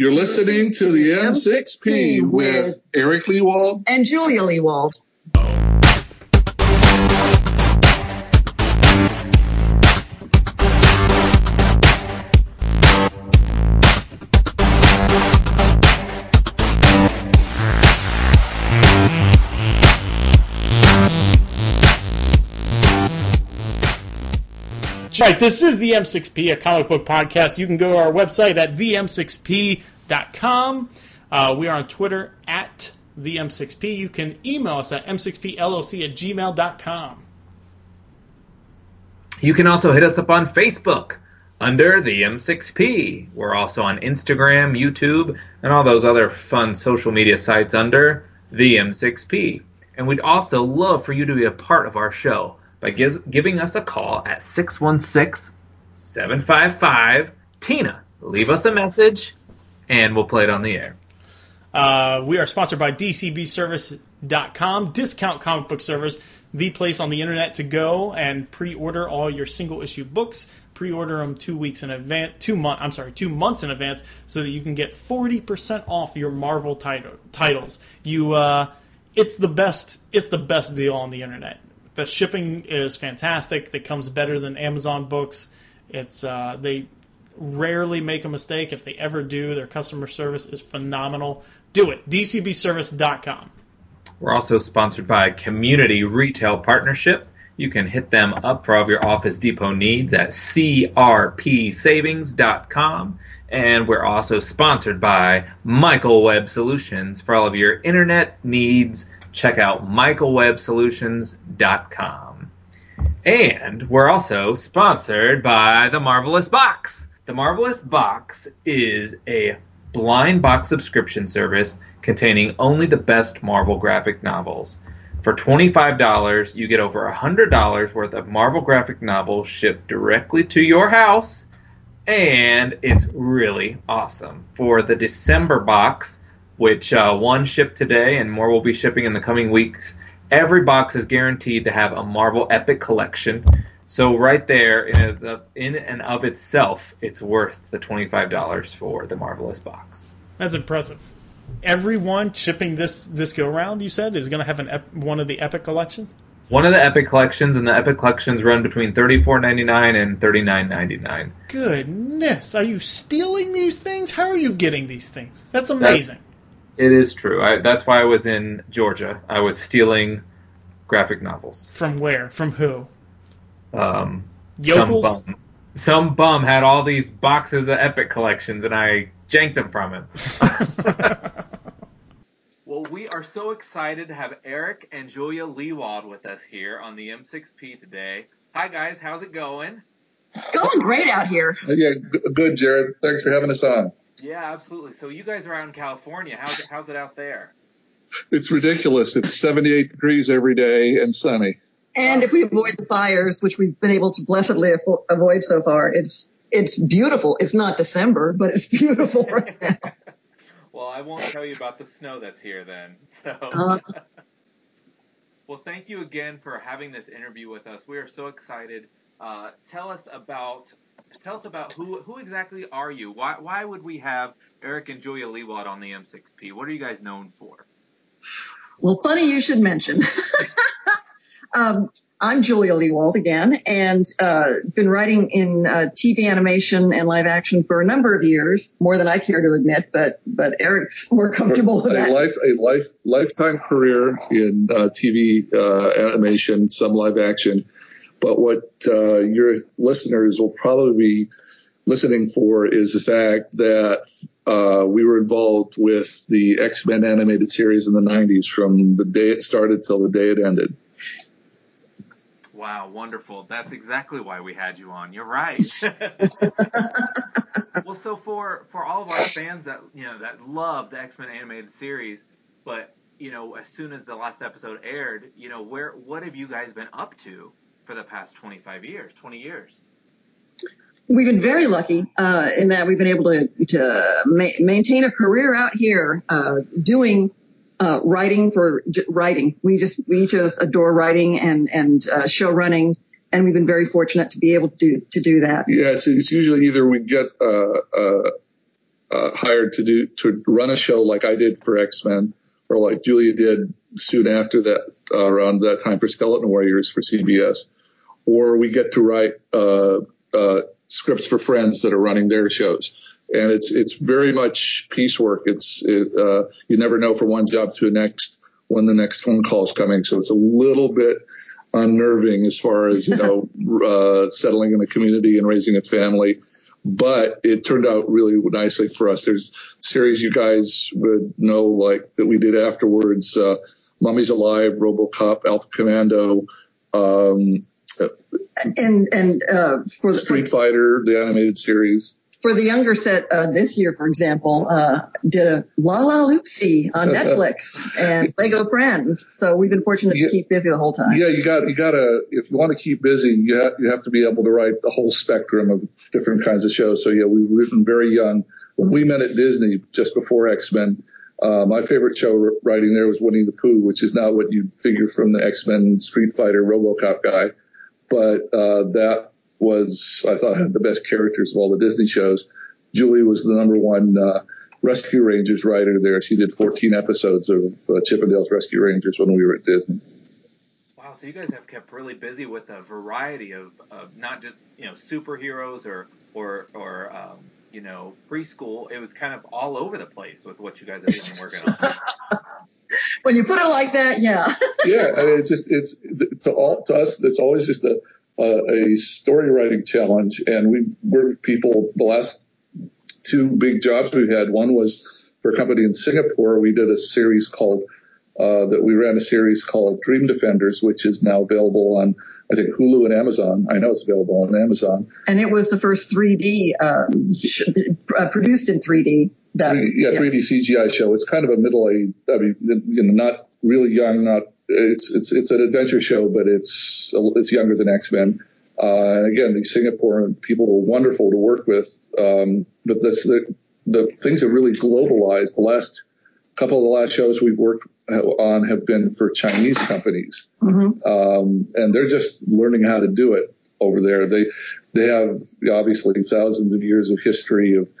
You're listening to the M6P with Eric Lewald and Julia Lewald. Right, this is the M6P, a comic book podcast. You can go to our website at vm6p.com. Uh, we are on Twitter at the M6P. You can email us at m6pllc at gmail.com. You can also hit us up on Facebook under the M6P. We're also on Instagram, YouTube, and all those other fun social media sites under the M6P. And we'd also love for you to be a part of our show by giving us a call at 616 755 Tina. Leave us a message and we'll play it on the air. Uh, we are sponsored by DCBService.com, discount comic book service, the place on the internet to go and pre-order all your single issue books. Pre-order them two weeks in advance, two month. I'm sorry, two months in advance, so that you can get 40% off your Marvel title, titles. You, uh, it's the best. It's the best deal on the internet. The shipping is fantastic. It comes better than Amazon books. It's uh, they rarely make a mistake. If they ever do, their customer service is phenomenal. Do it. DCBService.com. We're also sponsored by Community Retail Partnership. You can hit them up for all of your Office Depot needs at crpsavings.com. And we're also sponsored by Michael Web Solutions for all of your internet needs. Check out michaelwebsolutions.com. And we're also sponsored by the Marvelous Box. The Marvelous Box is a blind box subscription service containing only the best Marvel graphic novels. For $25, you get over $100 worth of Marvel graphic novels shipped directly to your house, and it's really awesome. For the December box, which uh, one shipped today and more will be shipping in the coming weeks, every box is guaranteed to have a Marvel Epic collection. So right there, in and of itself, it's worth the $25 for the Marvelous box. That's impressive everyone shipping this this go round, you said, is going to have an ep- one of the Epic collections. One of the Epic collections, and the Epic collections run between thirty four ninety nine and thirty nine ninety nine. Goodness, are you stealing these things? How are you getting these things? That's amazing. That, it is true. I, that's why I was in Georgia. I was stealing graphic novels. From where? From who? Um, Yokels? Some bum. Some bum had all these boxes of Epic collections, and I janked them from him. well, we are so excited to have Eric and Julia Lewald with us here on the M6P today. Hi, guys. How's it going? Going great out here. Uh, yeah, good, Jared. Thanks for having us on. Yeah, absolutely. So you guys are out in California. How's it, how's it out there? It's ridiculous. It's 78 degrees every day and sunny. And if we avoid the fires, which we've been able to blessedly avoid so far, it's it's beautiful. It's not December, but it's beautiful right now. well, I won't tell you about the snow that's here then. So. Uh, well, thank you again for having this interview with us. We are so excited. Uh, tell us about tell us about who who exactly are you? Why why would we have Eric and Julia Lewald on the M6P? What are you guys known for? Well, funny you should mention. um, I'm Julia Lewald again, and uh, been writing in uh, TV animation and live action for a number of years, more than I care to admit. But but Eric's more comfortable with a that. Life, a life lifetime career in uh, TV uh, animation, some live action. But what uh, your listeners will probably be listening for is the fact that uh, we were involved with the X Men animated series in the '90s, from the day it started till the day it ended. Wow, wonderful. That's exactly why we had you on. You're right. well, so for for all of our fans that you know that love the X Men animated series, but you know, as soon as the last episode aired, you know, where what have you guys been up to for the past 25 years, 20 years? We've been very lucky uh, in that we've been able to to ma- maintain a career out here uh, doing uh, writing for j- writing. We just we each of us adore writing and and uh, show running, and we've been very fortunate to be able to do to do that. Yeah, it's, it's usually either we get uh, uh, uh, hired to do to run a show like I did for X Men, or like Julia did soon after that, uh, around that time for Skeleton Warriors for CBS, or we get to write uh, uh, scripts for friends that are running their shows. And it's it's very much piecework. It's it, uh, you never know from one job to the next when the next phone call is coming. So it's a little bit unnerving as far as you know uh, settling in a community and raising a family but it turned out really nicely for us. There's series you guys would know, like that we did afterwards, uh, Mummies Alive, RoboCop, Alpha Commando, um, and and uh, for Street Fighter, the animated series for the younger set uh, this year, for example, uh, did Lalaloopsy on Netflix and Lego Friends. So we've been fortunate yeah, to keep busy the whole time. Yeah, you got you got to if you want to keep busy, you have, you have to be able to write the whole spectrum of different kinds of shows. So yeah, we've written very young. When we met at Disney just before X Men, uh, my favorite show writing there was Winnie the Pooh, which is not what you'd figure from the X Men Street Fighter RoboCop guy, but uh, that was, I thought, had the best characters of all the Disney shows. Julie was the number one uh, Rescue Rangers writer there. She did 14 episodes of uh, Chip 'n Dale Rescue Rangers when we were at Disney. Wow, so you guys have kept really busy with a variety of, of not just you know superheroes or or or um, you know preschool. It was kind of all over the place with what you guys have been working on. when you put it like that, yeah. yeah, I mean, it's just it's to all to us. It's always just a uh, a story writing challenge, and we were people. The last two big jobs we had, one was for a company in Singapore. We did a series called uh, that we ran a series called Dream Defenders, which is now available on I think Hulu and Amazon. I know it's available on Amazon. And it was the first 3D um, sh- uh, produced in 3D. That, 3D, yeah, yeah, 3D CGI show. It's kind of a middle age. I mean, you know, not really young, not it's it's it's an adventure show, but it's it's younger than X Men. Uh, and again, these Singaporean people were wonderful to work with. Um, but the, the things have really globalized. The last couple of the last shows we've worked on have been for Chinese companies, mm-hmm. um, and they're just learning how to do it over there. They they have obviously thousands of years of history of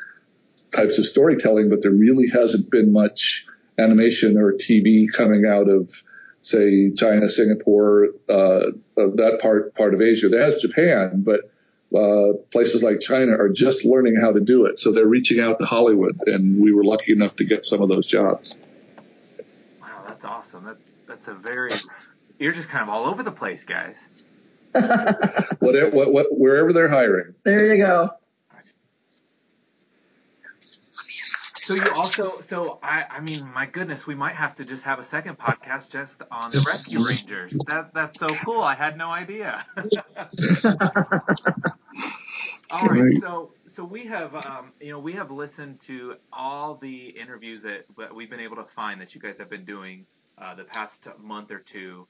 types of storytelling, but there really hasn't been much animation or TV coming out of say China, Singapore, uh, that part part of Asia. That has Japan, but uh, places like China are just learning how to do it. So they're reaching out to Hollywood, and we were lucky enough to get some of those jobs. Wow, that's awesome. That's that's a very you're just kind of all over the place, guys. what, what, what, wherever they're hiring. There you go. So you also, so I, I mean, my goodness, we might have to just have a second podcast just on the Rescue Rangers. That that's so cool. I had no idea. all right, so so we have, um, you know, we have listened to all the interviews that, we've been able to find that you guys have been doing uh, the past month or two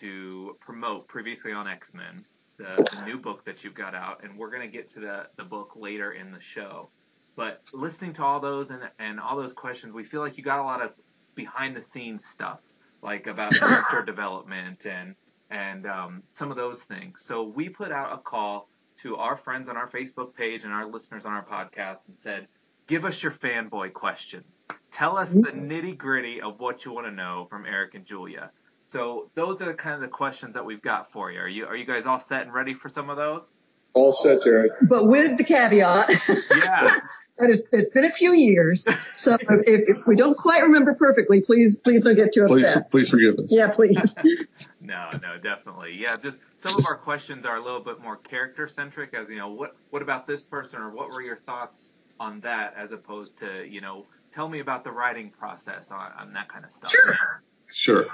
to promote previously on X Men, the, the new book that you've got out, and we're gonna get to the the book later in the show. But listening to all those and, and all those questions, we feel like you got a lot of behind the scenes stuff, like about character development and and um, some of those things. So we put out a call to our friends on our Facebook page and our listeners on our podcast and said, "Give us your fanboy question. Tell us the nitty gritty of what you want to know from Eric and Julia." So those are the kind of the questions that we've got for you. Are you are you guys all set and ready for some of those? All set, Jared. But with the caveat. Yeah. that is, it's been a few years. So if, if, we don't quite remember perfectly, please, please don't get too upset. Please, please forgive us. Yeah, please. no, no, definitely. Yeah, just some of our questions are a little bit more character centric as, you know, what, what about this person or what were your thoughts on that as opposed to, you know, tell me about the writing process on, on that kind of stuff. Sure. Sure.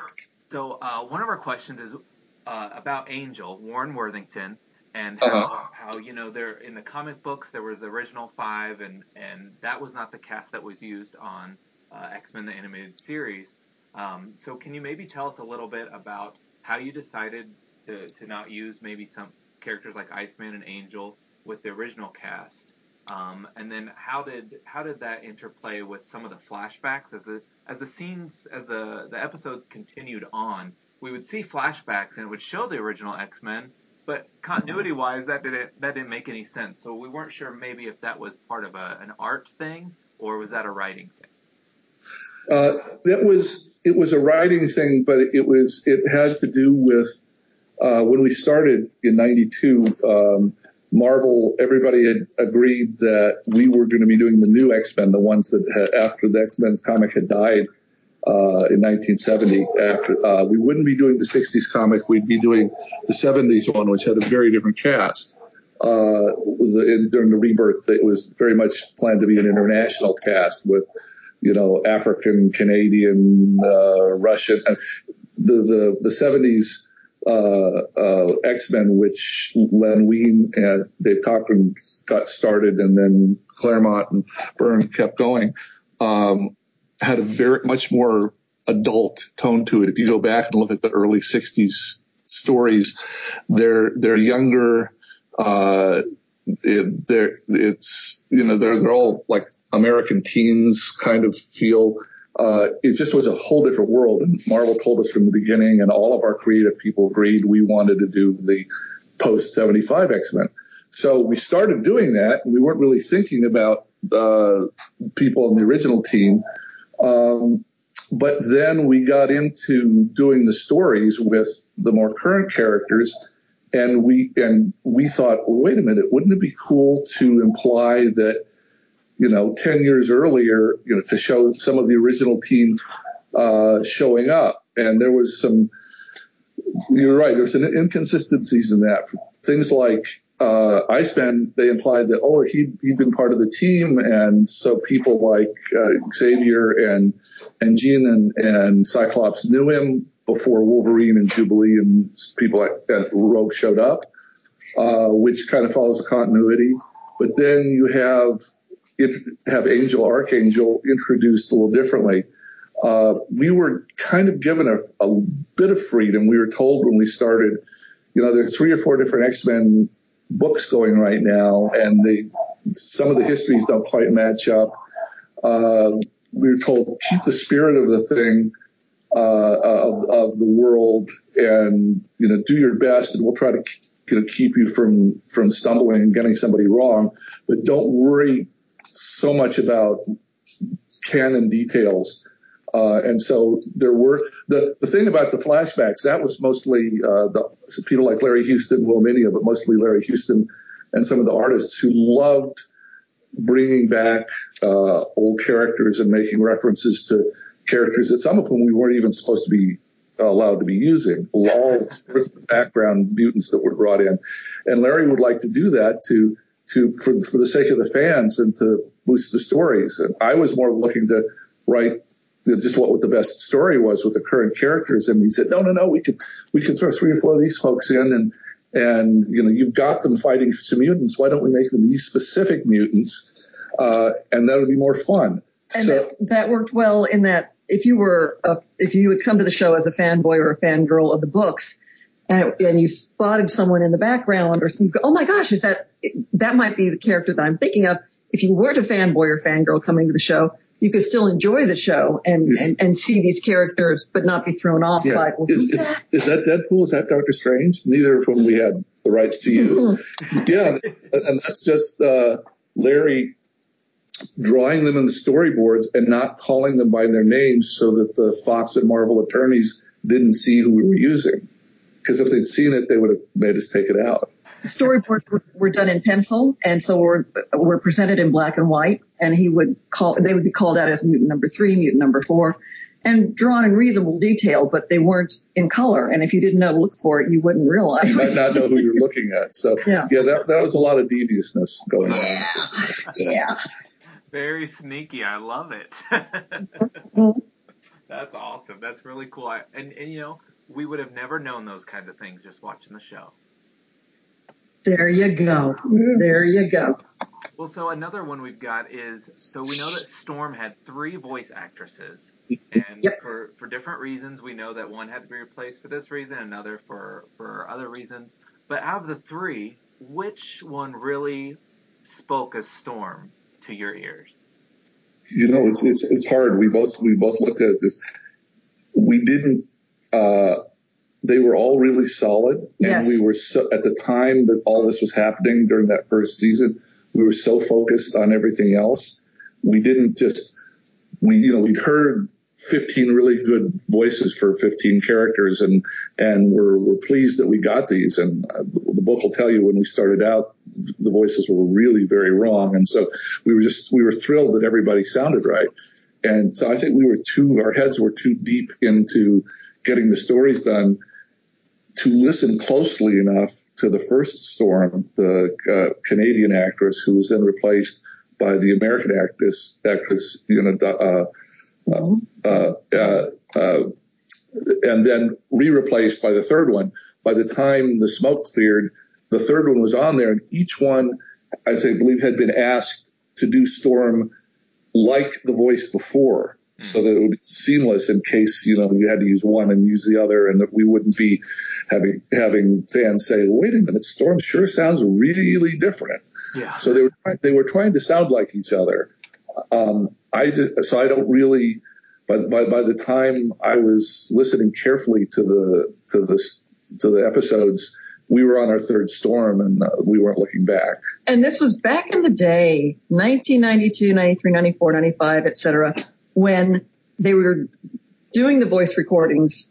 So, uh, one of our questions is, uh, about Angel, Warren Worthington and how, uh-huh. how you know there in the comic books there was the original five and and that was not the cast that was used on uh, X-Men the animated series. Um, so can you maybe tell us a little bit about how you decided to, to not use maybe some characters like Iceman and Angel with the original cast? Um, and then how did how did that interplay with some of the flashbacks as the as the scenes as the the episodes continued on? We would see flashbacks and it would show the original X Men, but continuity wise, that didn't that didn't make any sense. So we weren't sure maybe if that was part of a, an art thing or was that a writing thing? Uh, that was it was a writing thing, but it was it had to do with uh, when we started in '92. Um, Marvel, everybody had agreed that we were going to be doing the new X Men, the ones that had, after the X Men comic had died uh, in 1970. After uh, we wouldn't be doing the 60s comic, we'd be doing the 70s one, which had a very different cast. Uh, in, during the rebirth, it was very much planned to be an international cast with, you know, African, Canadian, uh, Russian. The the the 70s uh, uh, X-Men, which Len Wein and Dave Cockrum got started, and then Claremont and Byrne kept going. Um, had a very much more adult tone to it. If you go back and look at the early '60s stories, they're they're younger. Uh, it, they're it's you know they're they're all like American teens kind of feel. Uh, it just was a whole different world. And Marvel told us from the beginning, and all of our creative people agreed we wanted to do the post 75 X-Men. So we started doing that, and we weren't really thinking about uh, people on the original team. Um, but then we got into doing the stories with the more current characters, and we and we thought, well, wait a minute, wouldn't it be cool to imply that, you know, ten years earlier, you know, to show some of the original team uh, showing up, and there was some. You're right. There's an inconsistencies in that. Things like uh, Iceman, they implied that, oh, he'd, he'd been part of the team. And so people like uh, Xavier and, and Jean and, and Cyclops knew him before Wolverine and Jubilee and people like uh, Rogue showed up, uh, which kind of follows the continuity. But then you have, have Angel Archangel introduced a little differently. Uh, we were kind of given a, a bit of freedom. We were told when we started, you know, there's three or four different X-Men books going right now, and some of the histories don't quite match up. Uh, we were told keep the spirit of the thing uh, of, of the world, and you know do your best, and we'll try to you know keep you from from stumbling and getting somebody wrong, but don't worry so much about canon details. Uh, and so there were the the thing about the flashbacks that was mostly uh, the people like Larry Houston, Will Meugniot, but mostly Larry Houston and some of the artists who loved bringing back uh, old characters and making references to characters that some of whom we weren't even supposed to be allowed to be using. All sorts of background mutants that were brought in, and Larry would like to do that to to for for the sake of the fans and to boost the stories. And I was more looking to write just what the best story was with the current characters. And he said, no, no, no, we could, we could throw three or four of these folks in and, and, you know, you've got them fighting some mutants. Why don't we make them these specific mutants? Uh, and that would be more fun. And so, that, that worked well in that if you were, a, if you would come to the show as a fanboy or a fangirl of the books, and, and you spotted someone in the background or you go, oh my gosh, is that, that might be the character that I'm thinking of. If you weren't a fanboy or fangirl coming to the show, you could still enjoy the show and, yeah. and, and, see these characters, but not be thrown off yeah. by, well, is, is, that? is, that Deadpool? Is that Doctor Strange? Neither of whom we had the rights to use. Mm-hmm. yeah. And that's just, uh, Larry drawing them in the storyboards and not calling them by their names so that the Fox and Marvel attorneys didn't see who we were using. Because if they'd seen it, they would have made us take it out storyboards were, were, done in pencil, and so were were presented in black and white. And he would call they would be called out as mutant number three, mutant number four, and drawn in reasonable detail, but they weren't in color. And if you didn't know to look for it, you wouldn't realize. You might not know who you're looking at. So yeah, yeah that that was a lot of deviousness going on. Yeah. Very sneaky. I love it. That's awesome. That's really cool. I, and and you know, we would have never known those kinds of things just watching the show. There you go. There you go. Well, so another one we've got is so we know that Storm had three voice actresses, and yep. for for different reasons, we know that one had to be replaced for this reason, another for for other reasons. But out of the three, which one really spoke as Storm to your ears? You know, it's it's it's hard. We both we both looked at this. We didn't. Uh, they were all really solid. And yes. we were so, at the time that all this was happening during that first season, we were so focused on everything else. We didn't just we you know we'd heard 15 really good voices for 15 characters and and we're, we're pleased that we got these. And uh, the book will tell you when we started out the voices were really very wrong. And so we were just we were thrilled that everybody sounded right. And so I think we were too our heads were too deep into getting the stories done to listen closely enough to the first storm the uh, Canadian actress who was then replaced by the American actress actress you know uh, uh, uh, uh, and then re-replaced by the third one. By the time the smoke cleared, the third one was on there, and each one, I believe had been asked to do Storm like the voice before, so that it would be seamless in case you know you had to use one and use the other, and that we wouldn't be having having fans say, "Wait a minute, Storm sure sounds really different." Yeah. So they were they were trying to sound like each other. Um, I just, so I don't really, by, by, by the time I was listening carefully to the, to the, to the episodes, we were on our third storm and uh, we weren't looking back. And this was back in the day, 1992, 93, 94, 95, et cetera, when they were doing the voice recordings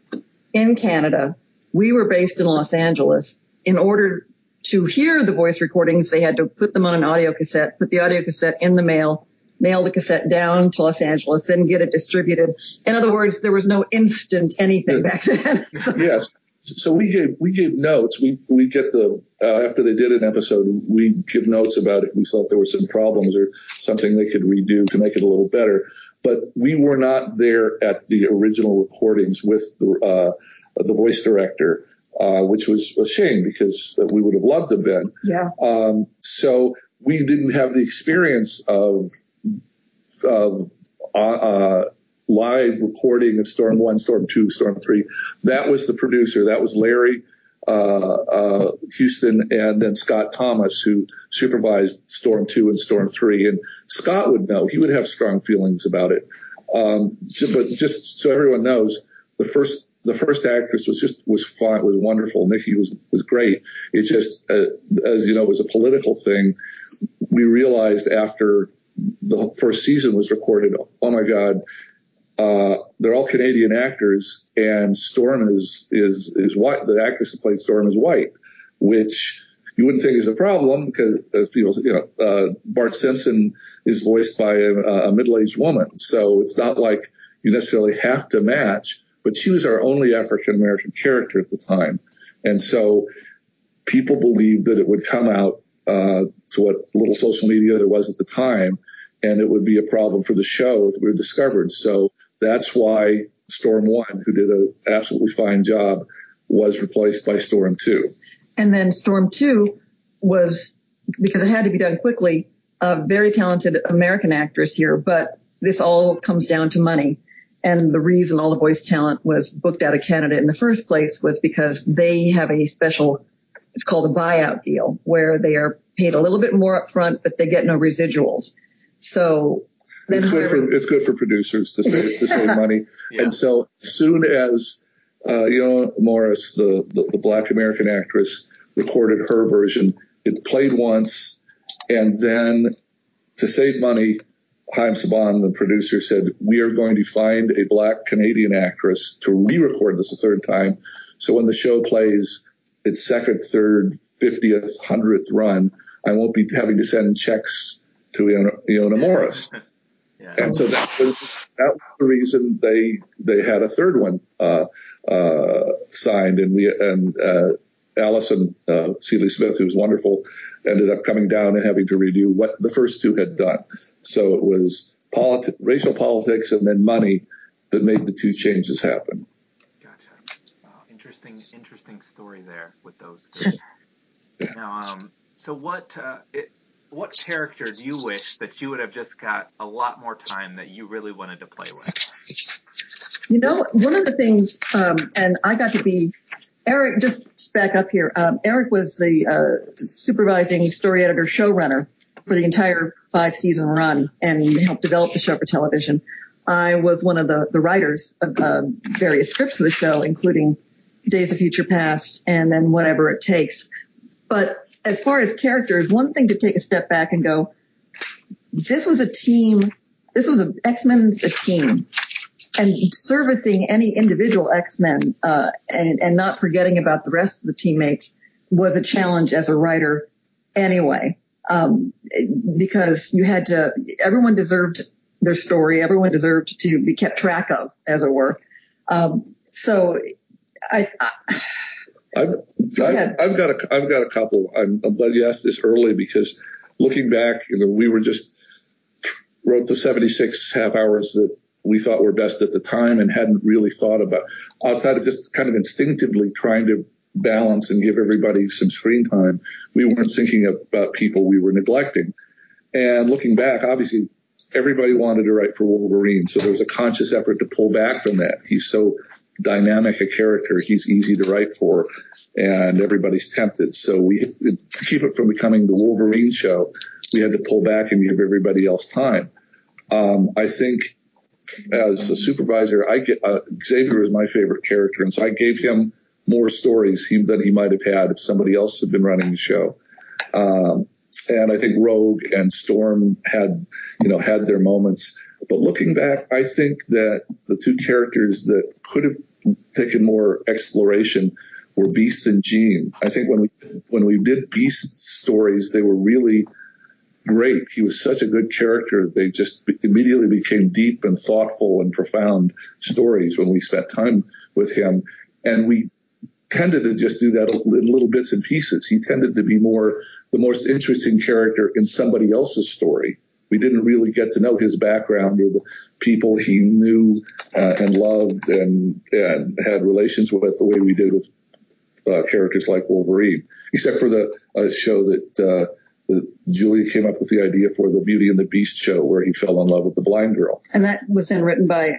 in Canada. We were based in Los Angeles. In order to hear the voice recordings, they had to put them on an audio cassette, put the audio cassette in the mail, mail the cassette down to Los Angeles and get it distributed. In other words, there was no instant anything back then. yes. So we gave we gave notes. We we get the uh, after they did an episode, we give notes about if we thought there were some problems or something they could redo to make it a little better. But we were not there at the original recordings with the uh, the voice director. Uh, which was a shame because we would have loved to have been. Yeah. Um, so we didn't have the experience of uh, uh, live recording of Storm One, Storm Two, Storm Three. That was the producer. That was Larry uh, uh, Houston, and then Scott Thomas, who supervised Storm Two and Storm Three. And Scott would know; he would have strong feelings about it. Um, but just so everyone knows, the first the first actress was just was fine, was wonderful. Nikki was was great. It just, uh, as you know, it was a political thing. We realized after the first season was recorded, oh my God, uh, they're all Canadian actors, and Storm is is is white. The actress who played Storm is white, which you wouldn't think is a problem because, as people, you know, uh, Bart Simpson is voiced by a, a middle-aged woman, so it's not like you necessarily have to match. But she was our only African American character at the time, and so people believed that it would come out uh, to what little social media there was at the time, and it would be a problem for the show if we were discovered. So that's why Storm One, who did an absolutely fine job, was replaced by Storm Two. And then Storm Two was because it had to be done quickly. A very talented American actress here, but this all comes down to money. And the reason all the voice talent was booked out of Canada in the first place was because they have a special it's called a buyout deal where they are paid a little bit more up front, but they get no residuals. So it's good for it's good for producers to save to save money. Yeah. And so soon as uh, you know Morris, the, the the black American actress, recorded her version, it played once, and then to save money, Haim Saban, the producer, said, we are going to find a black Canadian actress to re-record this a third time. So when the show plays its second, third, 50th, 100th run, I won't be having to send checks to Iona, Iona Morris. yeah. And so that was, that was the reason they, they had a third one, uh, uh, signed and we, and, uh, Alison, uh, Sealy Smith, who's wonderful, ended up coming down and having to redo what the first two had done. So it was politi- racial politics and then money that made the two changes happen. Gotcha. Wow, interesting interesting story there with those two. now, um, so what uh, it, what character do you wish that you would have just got a lot more time that you really wanted to play with? You know, one of the things, um, and I got to be Eric. Just back up here. Um, Eric was the uh, supervising story editor, showrunner for the entire five season run, and helped develop the show for television. I was one of the, the writers of uh, various scripts for the show, including Days of Future Past and then Whatever It Takes. But as far as characters, one thing to take a step back and go, this was a team this was a X-Men's a team and servicing any individual X-Men, uh, and, and not forgetting about the rest of the teammates was a challenge as a writer anyway. Um, because you had to, everyone deserved their story. Everyone deserved to be kept track of, as it were. Um, so I, I I've, I've, I've, got a, I've got a couple. I'm, I'm glad you asked this early because looking back, you know, we were just wrote the 76 half hours that we thought were best at the time and hadn't really thought about outside of just kind of instinctively trying to balance and give everybody some screen time. We weren't thinking about people we were neglecting. And looking back, obviously everybody wanted to write for Wolverine. So there was a conscious effort to pull back from that. He's so dynamic a character. He's easy to write for and everybody's tempted. So we, to keep it from becoming the Wolverine show, we had to pull back and give everybody else time. Um, I think as a supervisor, I get, uh, Xavier is my favorite character. And so I gave him more stories he, than he might have had if somebody else had been running the show. Um, and I think Rogue and Storm had, you know, had their moments. But looking back, I think that the two characters that could have taken more exploration were Beast and Jean. I think when we when we did Beast stories, they were really great. He was such a good character. They just immediately became deep and thoughtful and profound stories when we spent time with him. And we tended to just do that in little bits and pieces. He tended to be more the most interesting character in somebody else's story. We didn't really get to know his background or the people he knew uh, and loved and, and had relations with the way we did with uh, characters like Wolverine, except for the uh, show that uh, Julia came up with the idea for the Beauty and the Beast show where he fell in love with the blind girl. And that was then written by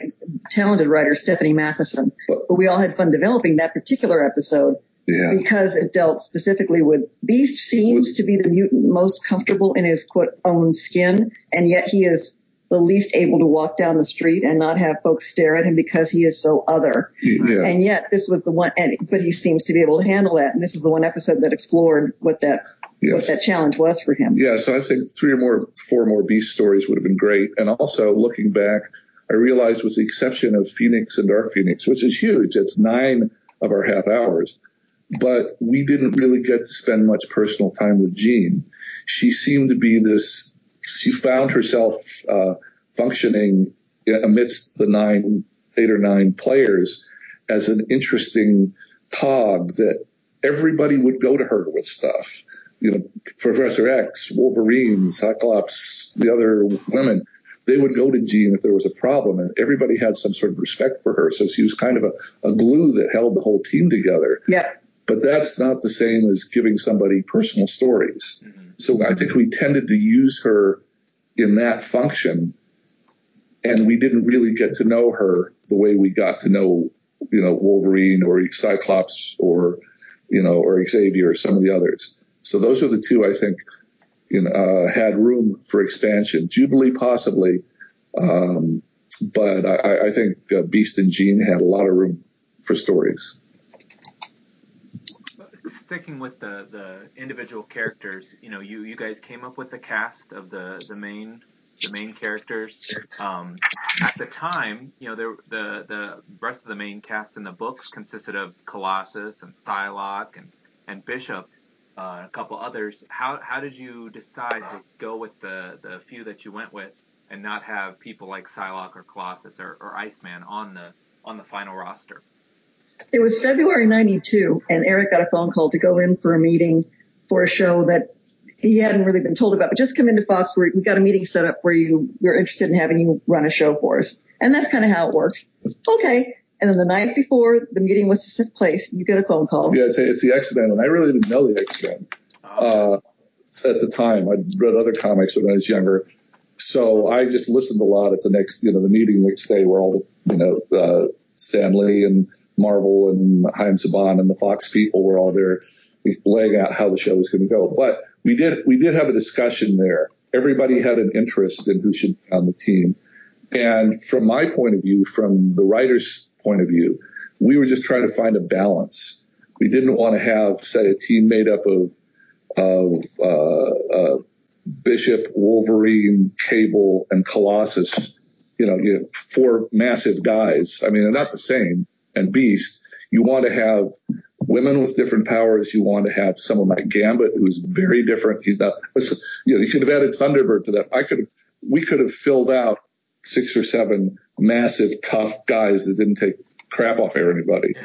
talented writer Stephanie Matheson. But, but we all had fun developing that particular episode yeah. because it dealt specifically with Beast seems to be the mutant most comfortable in his quote own skin, and yet he is the least able to walk down the street and not have folks stare at him because he is so other. Yeah. And yet this was the one, and, but he seems to be able to handle that. And this is the one episode that explored what that yes. what that challenge was for him. Yeah, so I think three or more, four more Beast stories would have been great. And also looking back, I realized with the exception of Phoenix and Dark Phoenix, which is huge, it's nine of our half hours, but we didn't really get to spend much personal time with Jean. She seemed to be this, she found herself uh, functioning amidst the nine, eight or nine players as an interesting cog that everybody would go to her with stuff you know, Professor X, Wolverine, Cyclops, the other women, they would go to Jean if there was a problem, and everybody had some sort of respect for her. So she was kind of a, a glue that held the whole team together. Yeah. But that's not the same as giving somebody personal stories. Mm-hmm. So I think we tended to use her in that function, and we didn't really get to know her the way we got to know, you know, Wolverine or Cyclops or, you know, or Xavier or some of the others. So those are the two I think uh, had room for expansion. Jubilee possibly, um, but I, I think uh, Beast and Jean had a lot of room for stories. Sticking with the, the individual characters, you know, you, you guys came up with the cast of the, the main the main characters. Um, at the time, you know, the, the the rest of the main cast in the books consisted of Colossus and Psylocke and and Bishop uh, a couple others. How how did you decide to go with the the few that you went with and not have people like Psylocke or Colossus or, or Iceman on the on the final roster? It was February '92, and Eric got a phone call to go in for a meeting for a show that he hadn't really been told about. But just come into Fox, where we got a meeting set up where you we're interested in having you run a show for us, and that's kind of how it works. Okay, and then the night before the meeting was to take place, you get a phone call. Yeah, it's, it's the X Men, and I really didn't know the X Men uh, at the time. I'd read other comics when I was younger, so I just listened a lot at the next, you know, the meeting the next day where all the, you know, uh, Stan Lee and Marvel and Haim Saban and the Fox people were all there laying out how the show was going to go. But we did we did have a discussion there. Everybody had an interest in who should be on the team. And from my point of view, from the writer's point of view, we were just trying to find a balance. We didn't want to have, say, a team made up of, of, uh, uh, Bishop, Wolverine, Cable, and Colossus. You know, you four massive guys. I mean, they're not the same. And Beast. You want to have women with different powers. You want to have someone like Gambit, who's very different. He's not. You know, you could have added Thunderbird to that. I could have. We could have filled out six or seven massive, tough guys that didn't take crap off anybody.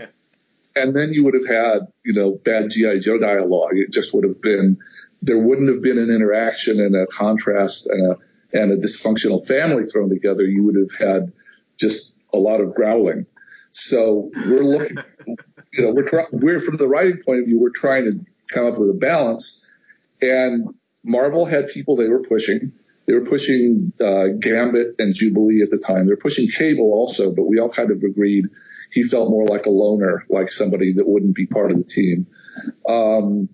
and then you would have had, you know, bad GI Joe dialogue. It just would have been there wouldn't have been an interaction and a contrast and a and a dysfunctional family thrown together. You would have had just a lot of growling. So we're looking, you know, we're trying, we're from the writing point of view, we're trying to come up with a balance. And Marvel had people they were pushing. They were pushing uh, Gambit and Jubilee at the time. They were pushing Cable also, but we all kind of agreed he felt more like a loner, like somebody that wouldn't be part of the team. Um,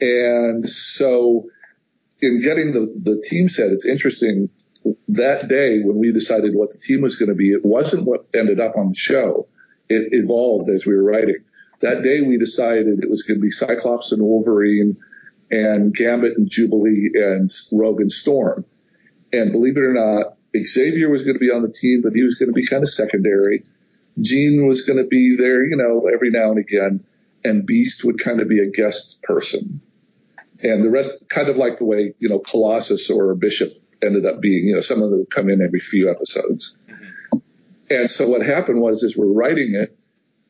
and so in getting the, the team set, it's interesting that day when we decided what the team was going to be, it wasn't what ended up on the show. It evolved as we were writing. That day we decided it was going to be Cyclops and Wolverine and Gambit and Jubilee and Rogue and Storm. And believe it or not, Xavier was going to be on the team, but he was going to be kind of secondary. Jean was going to be there, you know, every now and again, and Beast would kind of be a guest person. And the rest, kind of like the way, you know, Colossus or Bishop ended up being, you know, some of them would come in every few episodes. And so what happened was, as we're writing it,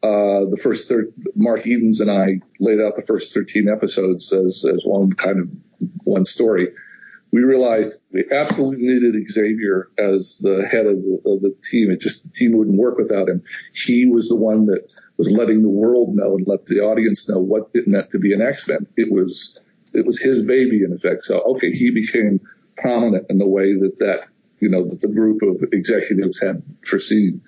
uh, the first thir- Mark Edens and I laid out the first 13 episodes as, as one kind of one story we realized we absolutely needed Xavier as the head of the, of the team. It just the team wouldn't work without him. He was the one that was letting the world know and let the audience know what it meant to be an X-Men. It was it was his baby in effect. So okay, he became prominent in the way that that you know that the group of executives had foreseen,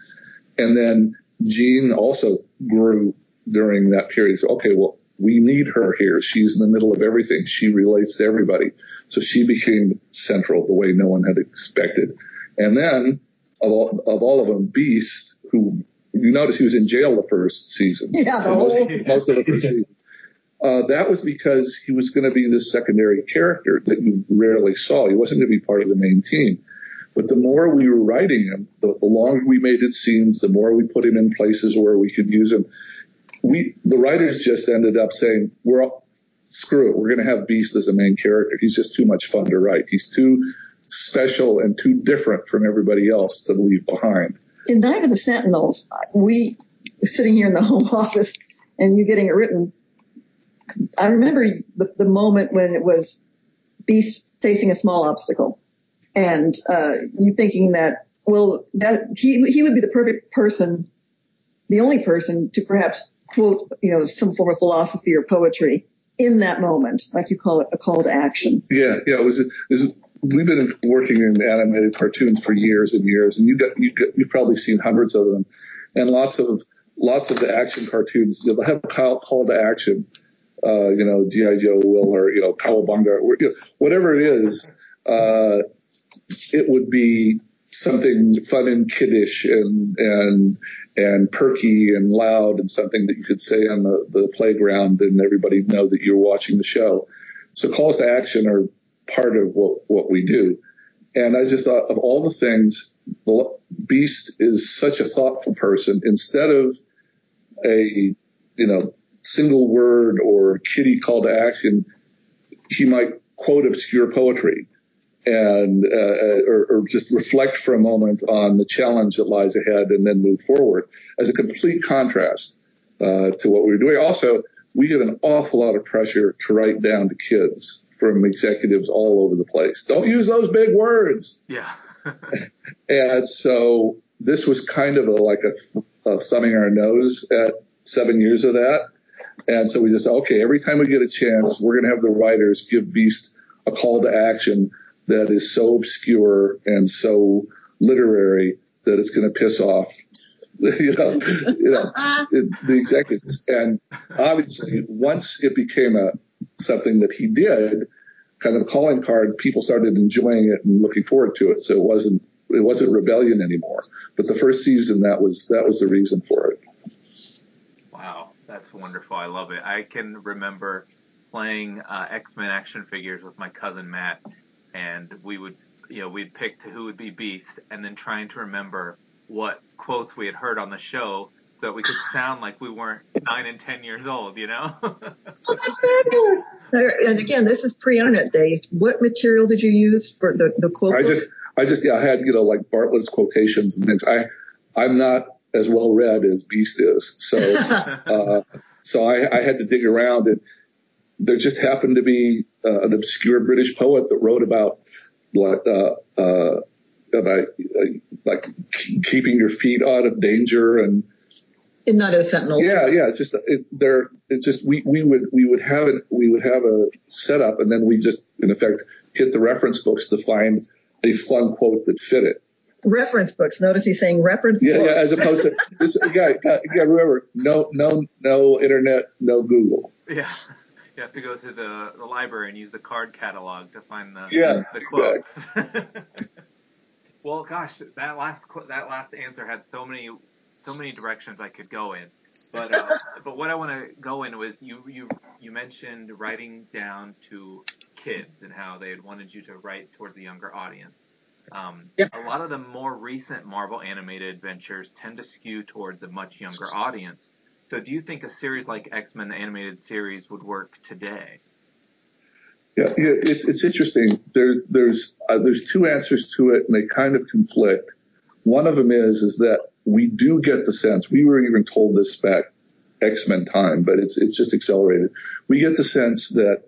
and then Jean also grew during that period. So okay, well we need her here. She's in the middle of everything. She relates to everybody. So she became central the way no one had expected. And then of all, of all of them, Beast, who you notice he was in jail the first season. Yeah, most, most of the first season. Uh, that was because he was going to be this secondary character that you rarely saw. He wasn't going to be part of the main team. But the more we were writing him, the, the longer we made his scenes, the more we put him in places where we could use him we the writers just ended up saying we're all, screw it we're going to have beast as a main character. He's just too much fun to write. He's too special and too different from everybody else to leave behind. In night of the sentinels we sitting here in the home office and you getting it written i remember the, the moment when it was beast facing a small obstacle and uh, you thinking that well that he he would be the perfect person the only person to perhaps quote, you know, some form of philosophy or poetry in that moment, like you call it, a call to action. Yeah, yeah. It was, it was we've been working in animated cartoons for years and years, and you got, you got you've probably seen hundreds of them, and lots of lots of the action cartoons they'll have call, call to action. Uh, you know, GI Joe will or you know Cowabunga, or, you know, whatever it is. Uh, it would be something fun and kiddish and and and perky and loud and something that you could say on the, the playground and everybody know that you're watching the show. So calls to action are part of what, what we do. And I just thought of all the things, the Beast is such a thoughtful person. Instead of a, you know, single word or kitty call to action, he might quote obscure poetry and uh, uh, or, or, just reflect for a moment on the challenge that lies ahead and then move forward as a complete contrast uh, to what we were doing. Also, we get an awful lot of pressure to write down to kids from executives all over the place. Don't use those big words. Yeah. and so this was kind of a, like a, th- a thumbing our nose at seven years of that. And so we just, okay, every time we get a chance, we're going to have the writers give Beast a call to action that is so obscure and so literary that it's going to piss off you know, you know, it, the executives. And obviously, once it became a something that he did, kind of a calling card, people started enjoying it and looking forward to it. So it wasn't it wasn't rebellion anymore. But the first season, that was that was the reason for it. Wow, that's wonderful. I love it. I can remember playing uh, X Men action figures with my cousin Matt, and we would, you know, we'd pick to who would be Beast, and then trying to remember what quotes we had heard on the show so that we could sound like we weren't nine and ten years old, you know? oh, that's fabulous. And again, this is pre-internet days. What material did you use for the the quote? I just, I just, yeah, I had you know like Bartlett's quotations and things. I, I'm not as well read as Beast is, so, uh, so I, I had to dig around and there just happened to be uh, an obscure British poet that wrote about like uh, uh, about uh, like keeping your feet out of danger and in Night of Sentinel. yeah yeah it's just it, there it's just we we would we would have it we would have a setup and then we just in effect hit the reference books to find a fun quote that fit it Reference books. Notice he's saying reference yeah books. yeah as opposed to this you got, got, you got to remember no no no internet no Google Yeah. You have to go to the, the library and use the card catalog to find the, Yeah, the quotes. Exactly. well, gosh, that last that last answer had so many so many directions I could go in. But uh, but what I want to go in was you you you mentioned writing down to kids and how they had wanted you to write towards the younger audience. Um, Yeah. A lot of the more recent Marvel animated adventures tend to skew towards a much younger audience. So do you think a series like X Men the animated series would work today? Yeah, yeah, it's it's interesting. There's there's uh, there's two answers to it, and they kind of conflict. One of them is is that we do get the sense we were even told this back X Men time, but it's it's just accelerated. We get the sense that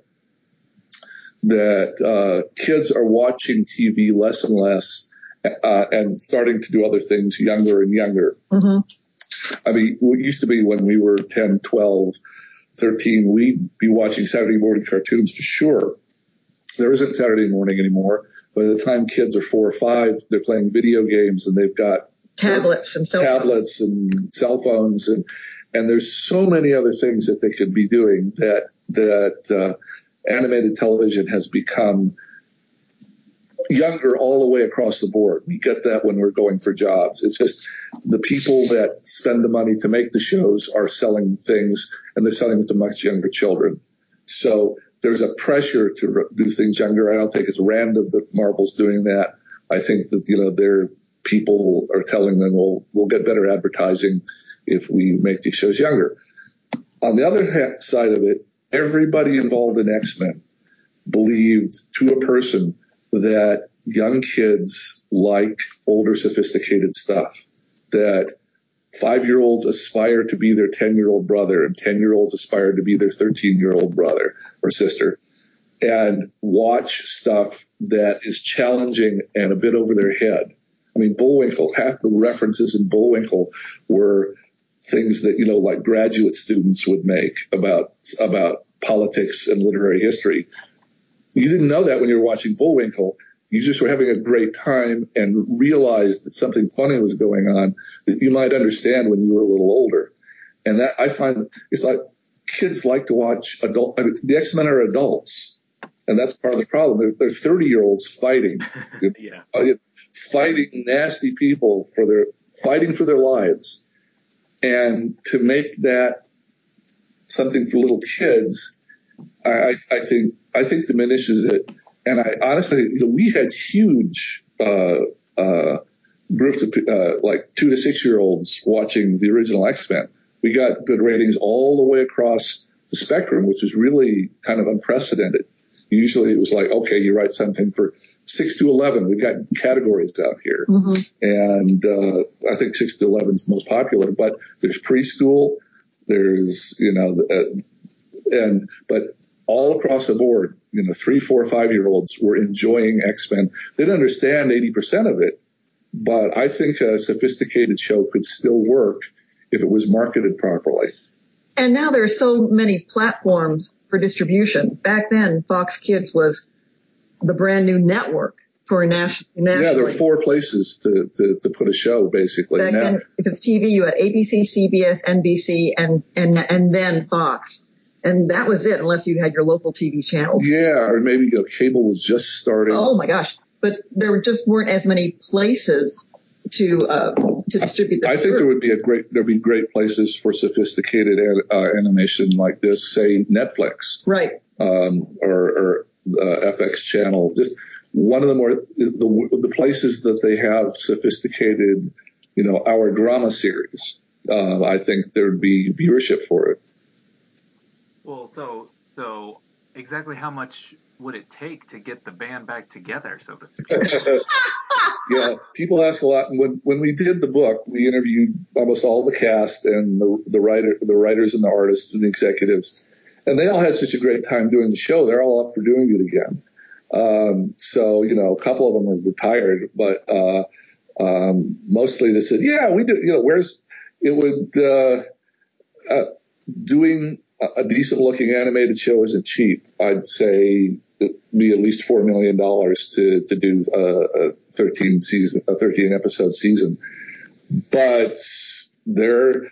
that uh, kids are watching TV less and less, uh, and starting to do other things younger and younger. Mhm. I mean, it used to be when we were 10, 12, 13, we'd be watching Saturday morning cartoons for sure. There isn't Saturday morning anymore. By the time kids are four or five, they're playing video games and they've got Tablets and so tablets and cell phones and and there's so many other things that they could be doing that that uh, animated television has become younger all the way across the board. We get that when we're going for jobs. It's just the people that spend the money to make the shows are selling things and they're selling it to much younger children. So there's a pressure to do things younger. I don't think it's random that Marvel's doing that. I think that, you know, their people are telling them, well, we'll get better advertising if we make these shows younger. On the other side of it, everybody involved in X-Men believed to a person that young kids like older sophisticated stuff that five year olds aspire to be their 10 year old brother and 10 year olds aspire to be their 13 year old brother or sister and watch stuff that is challenging and a bit over their head. I mean, Bullwinkle, half the references in Bullwinkle were things that, you know, like graduate students would make about, about politics and literary history. You didn't know that when you were watching Bullwinkle. You just were having a great time and realized that something funny was going on that you might understand when you were a little older. And that I find it's like kids like to watch adult, I mean, the X-Men are adults. And that's part of the problem. They're, 30 year olds fighting, yeah. uh, fighting nasty people for their, fighting for their lives. And to make that something for little kids, I, I, I think, I think diminishes it. And I honestly, you know, we had huge, uh, uh, groups of, uh, like two to six year olds watching the original X-Men. We got good ratings all the way across the spectrum, which is really kind of unprecedented. Usually it was like, okay, you write something for six to 11. We've got categories out here. Mhm. And, uh, I think six to 11 is the most popular, but there's preschool. There's, you know, uh, and, but all across the board, you know, three, four, five year olds were enjoying X-Men. They didn't understand 80% of it, but I think a sophisticated show could still work if it was marketed properly. And now there are so many platforms for distribution. Back then, Fox Kids was the brand new network for a national. Yeah, there are four places to, to, to put a show basically. Back now, then, if it's TV, you had ABC, CBS, NBC, and and and then Fox, and that was it, unless you had your local TV channels. yeah, or maybe you know, cable was just starting. Oh my gosh! But there just weren't as many places to uh, to distribute. The I think there would be a great there'd be great places for sophisticated uh, animation like this, say Netflix. right. um, or, or uh, FX channel. Just one of the more the, the places that they have sophisticated, you know, our drama series. Uh, I think there'd be viewership for it. Well, so so exactly how much would it take to get the band back together, so to speak? yeah, people ask a lot. When when we did the book, we interviewed almost all the cast and the the writer, the writers and the artists and the executives, and they all had such a great time doing the show. They're all up for doing it again. Um, so you know, a couple of them are retired, but uh, um, mostly they said, "Yeah, we do." You know, where's it would uh, uh, doing a decent looking animated show isn't cheap. I'd say be at least four million dollars to to do a, a 13 season a 13 episode season, but they're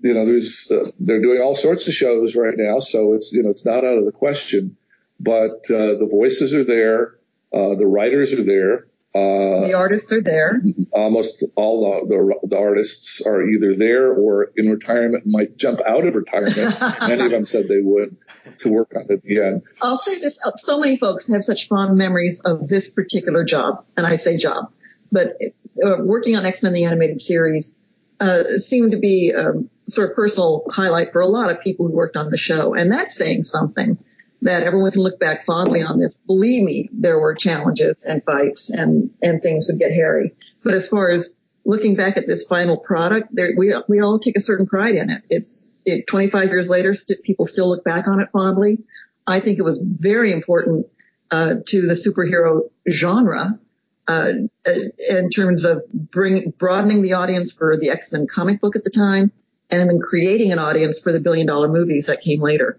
you know there's uh, they're doing all sorts of shows right now, so it's you know it's not out of the question. But uh, the voices are there, uh, the writers are there, uh, the artists are there. Almost all the, the, the, artists are either there or in retirement, might jump out of retirement. Many of them said they would to work on it again. I'll say this. Uh, so many folks have such fond memories of this particular job. And I say job, but uh, working on X-Men, the animated series, uh, seemed to be a um, sort of personal highlight for a lot of people who worked on the show. And that's saying something that everyone can look back fondly on this. Believe me, there were challenges and fights and, and things would get hairy. But as far as looking back at this final product, there, we, we all take a certain pride in it. It's it, 25 years later, st- people still look back on it fondly. I think it was very important uh, to the superhero genre uh, in terms of bring, broadening the audience for the X-Men comic book at the time and then creating an audience for the billion dollar movies that came later.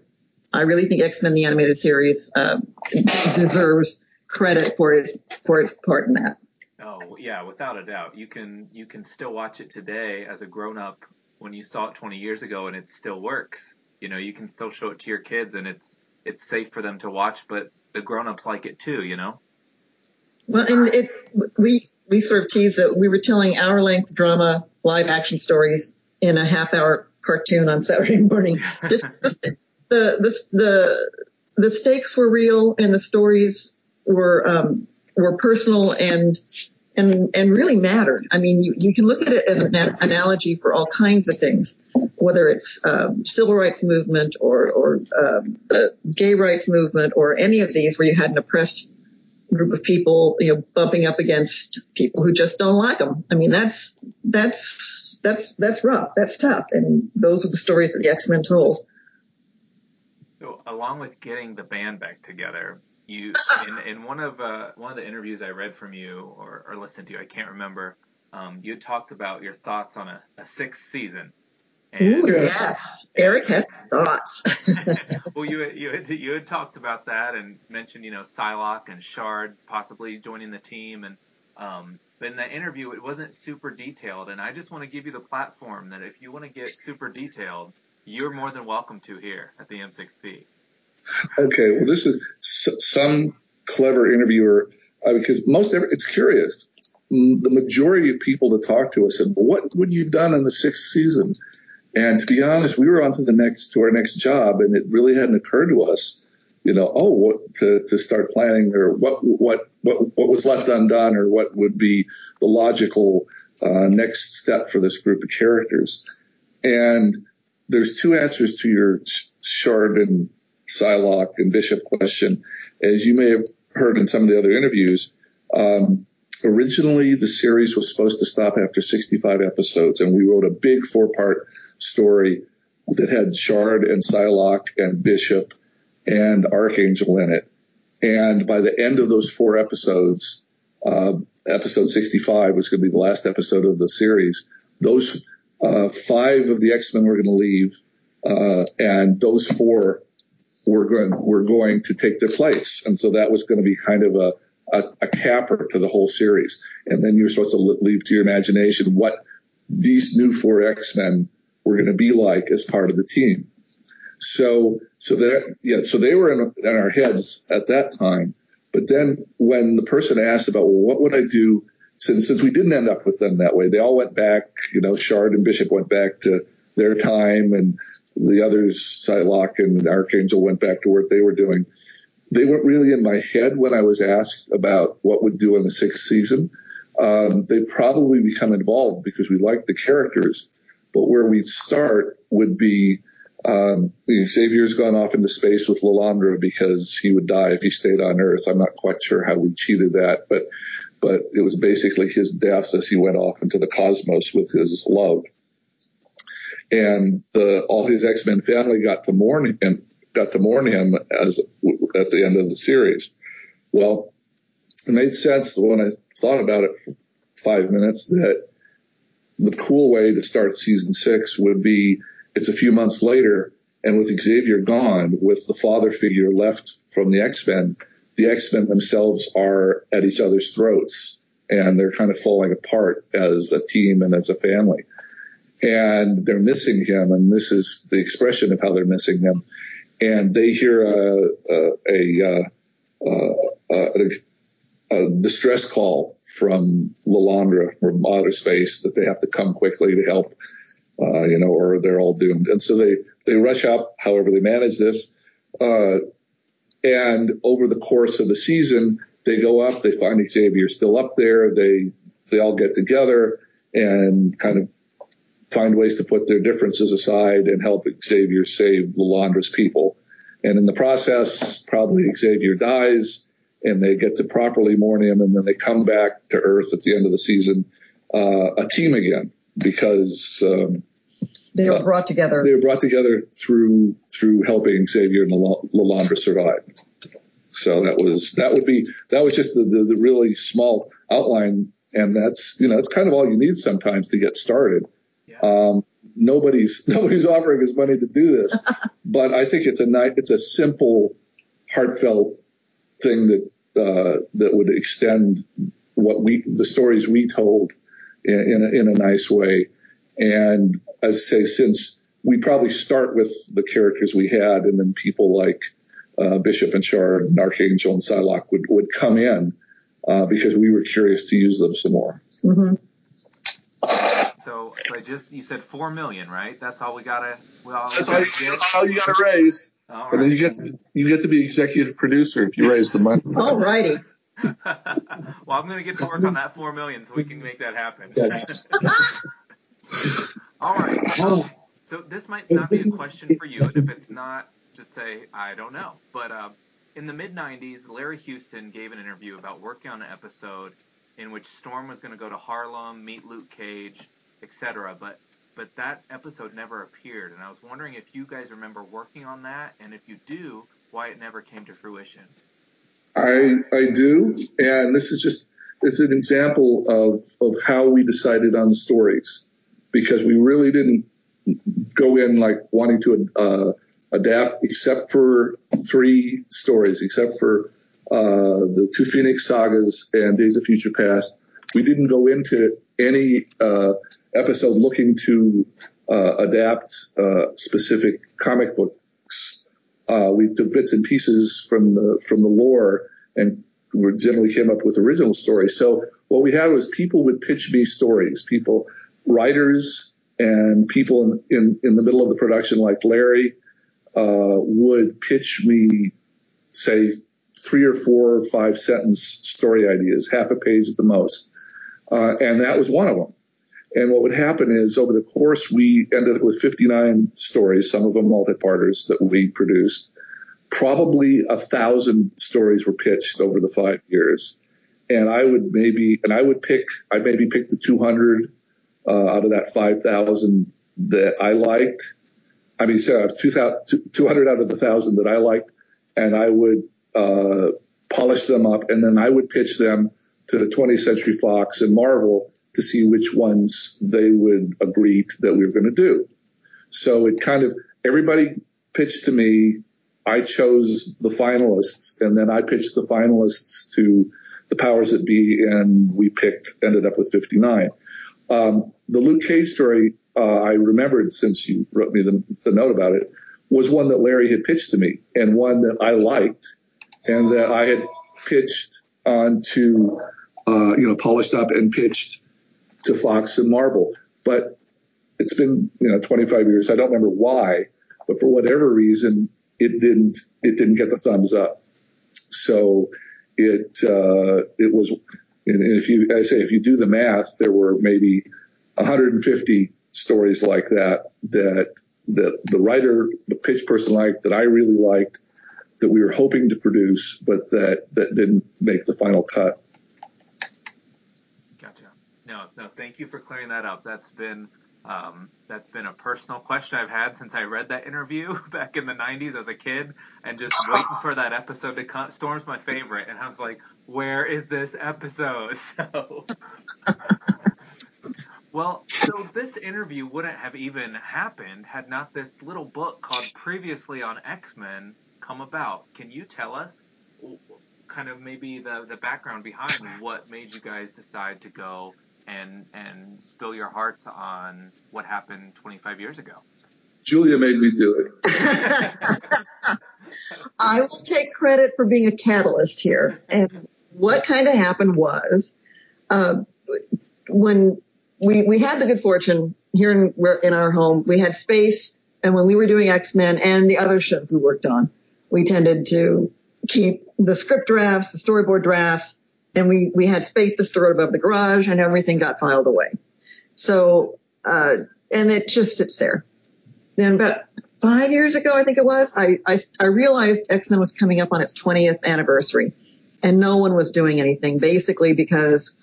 I really think X Men the animated series uh, deserves credit for its for its part in that. Oh yeah, without a doubt. You can you can still watch it today as a grown up when you saw it 20 years ago and it still works. You know, you can still show it to your kids and it's it's safe for them to watch, but the grown ups like it too. You know. Well, and it we we sort of tease that we were telling hour length drama live action stories in a half hour cartoon on Saturday morning. Just, just the the the the stakes were real and the stories were um, were personal and and and really mattered. I mean, you, you can look at it as an analogy for all kinds of things, whether it's um, civil rights movement or or um, gay rights movement or any of these where you had an oppressed group of people, you know, bumping up against people who just don't like them. I mean, that's that's that's that's rough. That's tough. And those are the stories that the X Men told. So along with getting the band back together, you in, in one of uh, one of the interviews I read from you or, or listened to, I can't remember. Um, you talked about your thoughts on a, a sixth season. And, Ooh, yes, Eric has thoughts. well, you you had, you had talked about that and mentioned you know Psylocke and Shard possibly joining the team, and um, but in that interview it wasn't super detailed, and I just want to give you the platform that if you want to get super detailed, you're more than welcome to here at the M6P. Okay, well, this is some clever interviewer uh, because most every, it's curious. The majority of people that talk to us said, "What would you have done in the sixth season?" And to be honest, we were on to the next to our next job, and it really hadn't occurred to us, you know, oh, what, to to start planning or what what what what was left undone or what would be the logical uh, next step for this group of characters. And there's two answers to your Shard and Psylocke and Bishop question. As you may have heard in some of the other interviews, um, originally the series was supposed to stop after 65 episodes, and we wrote a big four-part story that had Shard and Psylocke and Bishop and Archangel in it. And by the end of those four episodes, uh, episode 65 was going to be the last episode of the series. Those uh, five of the X-Men were going to leave, uh, and those four were going, were going to take their place. And so that was going to be kind of a, a, a capper to the whole series. And then you're supposed to leave to your imagination what these new four X-Men were going to be like as part of the team. So, so that, yeah, so they were in, in our heads at that time. But then when the person asked about, well, what would I do since, since we didn't end up with them that way, they all went back, you know, Shard and Bishop went back to their time and the others, Psylocke and Archangel, went back to what they were doing. They weren't really in my head when I was asked about what would do in the sixth season. Um, they probably become involved because we like the characters, but where we'd start would be um, Xavier's gone off into space with Lilandra because he would die if he stayed on Earth. I'm not quite sure how we cheated that, but but it was basically his death as he went off into the cosmos with his love. And the, all his X-Men family got to mourn him, got to mourn him as at the end of the series. Well, it made sense when I thought about it for five minutes that the cool way to start season six would be it's a few months later, and with Xavier gone, with the father figure left from the X-Men, the X-Men themselves are at each other's throats and they're kind of falling apart as a team and as a family. And they're missing him, and this is the expression of how they're missing him. And they hear a, a, a, a, a distress call from Lilandra from outer space that they have to come quickly to help uh, you know, or they're all doomed. And so they, they rush up, however they manage this. Uh, and over the course of the season, they go up, they find Xavier still up there. They, they all get together and kind of find ways to put their differences aside and help Xavier save Lilandra's people. And in the process, probably Xavier dies and they get to properly mourn him. And then they come back to Earth at the end of the season, uh, a team again because um, they were brought together. They were brought together through through helping Xavier and Lilandra survive. So that was that would be that was just the, the, the really small outline, and that's you know it's kind of all you need sometimes to get started. Um, nobody's nobody's offering us money to do this, but I think it's a nice, it's a simple, heartfelt thing that uh, that would extend what we the stories we told in, in a, in a nice way. And as I say, since we probably start with the characters we had, and then people like uh, Bishop and Shard and Archangel and Psylocke would, would come in uh, because we were curious to use them some more. Mm-hmm. So, so I just you said four million, right? That's all we gotta. Well, that's all you, all you gotta raise. All right. And then you get to you get to be executive producer if you raise the money. All righty. well, I'm going to get to work on that four million so we can make that happen. All right. Um, so this might not be a question for you, and if it's not, just say I don't know. But uh, in the mid '90s, Larry Houston gave an interview about working on an episode in which Storm was going to go to Harlem, meet Luke Cage, etc. But but that episode never appeared, and I was wondering if you guys remember working on that, and if you do, why it never came to fruition. I I do, and this is just it's an example of of how we decided on the stories because we really didn't go in like wanting to uh, adapt except for three stories, except for uh, the two Phoenix sagas and Days of Future Past. We didn't go into any uh, episode looking to uh, adapt uh, specific comic books uh, we took bits and pieces from the from the lore and we generally came up with original stories. So what we had was people would pitch me stories, people, writers and people in, in, in the middle of the production like Larry, uh, would pitch me, say, three or four or five sentence story ideas, half a page at the most. Uh, and that was one of them. And what would happen is over the course, we ended up with 59 stories, some of them multi-parters that we produced. Probably a thousand stories were pitched over the five years. And I would maybe, and I would pick, I maybe pick the 200 uh, out of that 5,000 that I liked. I mean, so 200 out of the thousand that I liked, and I would uh, polish them up, and then I would pitch them to the 20th Century Fox and Marvel to see which ones they would agree to, that we were going to do. So it kind of, everybody pitched to me. I chose the finalists and then I pitched the finalists to the powers that be and we picked, ended up with 59. Um, the Luke Cage story, uh, I remembered since you wrote me the, the note about it was one that Larry had pitched to me and one that I liked and that I had pitched onto, uh, you know, polished up and pitched to Fox and Marvel. But it's been, you know, 25 years. I don't remember why, but for whatever reason, it didn't it didn't get the thumbs up. So it uh, it was, and if you I say if you do the math, there were maybe 150 stories like that that that the writer, the pitch person liked, that I really liked, that we were hoping to produce, but that that didn't make the final cut. No, no. Thank you for clearing that up. That's been um, that's been a personal question I've had since I read that interview back in the 90s as a kid and just waiting for that episode to come. Storm's my favorite. And I was like, where is this episode? So, well, so this interview wouldn't have even happened had not this little book called Previously on X-Men come about. Can you tell us kind of maybe the, the background behind what made you guys decide to go and and spill your hearts on what happened 25 years ago. Julia made me do it. I will take credit for being a catalyst here. And what kind of happened was uh, when we we had the good fortune here in in our home, we had space, and when we were doing X Men and the other shows we worked on, we tended to keep the script drafts, the storyboard drafts, and we, we had space to store it above the garage and everything got filed away. So, uh, and it just sits there. Then about five years ago, I think it was, I, I, I realized X-Men was coming up on its 20th anniversary and no one was doing anything basically because